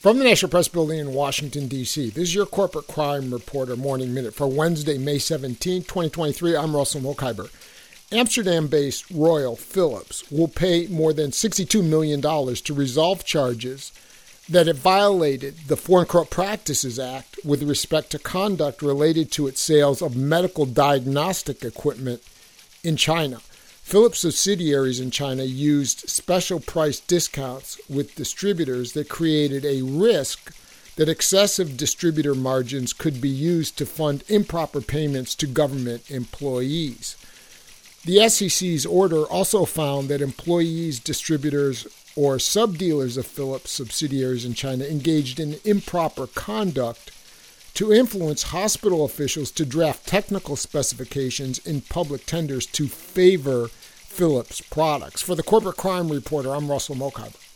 From the National Press Building in Washington, D.C., this is your Corporate Crime Reporter Morning Minute for Wednesday, May 17, 2023. I'm Russell Mokhiber. Amsterdam based Royal Philips will pay more than $62 million to resolve charges that it violated the Foreign Corrupt Practices Act with respect to conduct related to its sales of medical diagnostic equipment in China. Philips subsidiaries in China used special price discounts with distributors that created a risk that excessive distributor margins could be used to fund improper payments to government employees. The SEC's order also found that employees, distributors, or subdealers of Philips subsidiaries in China engaged in improper conduct to influence hospital officials to draft technical specifications in public tenders to favor Philips products. For the Corporate Crime Reporter, I'm Russell Mokhiber.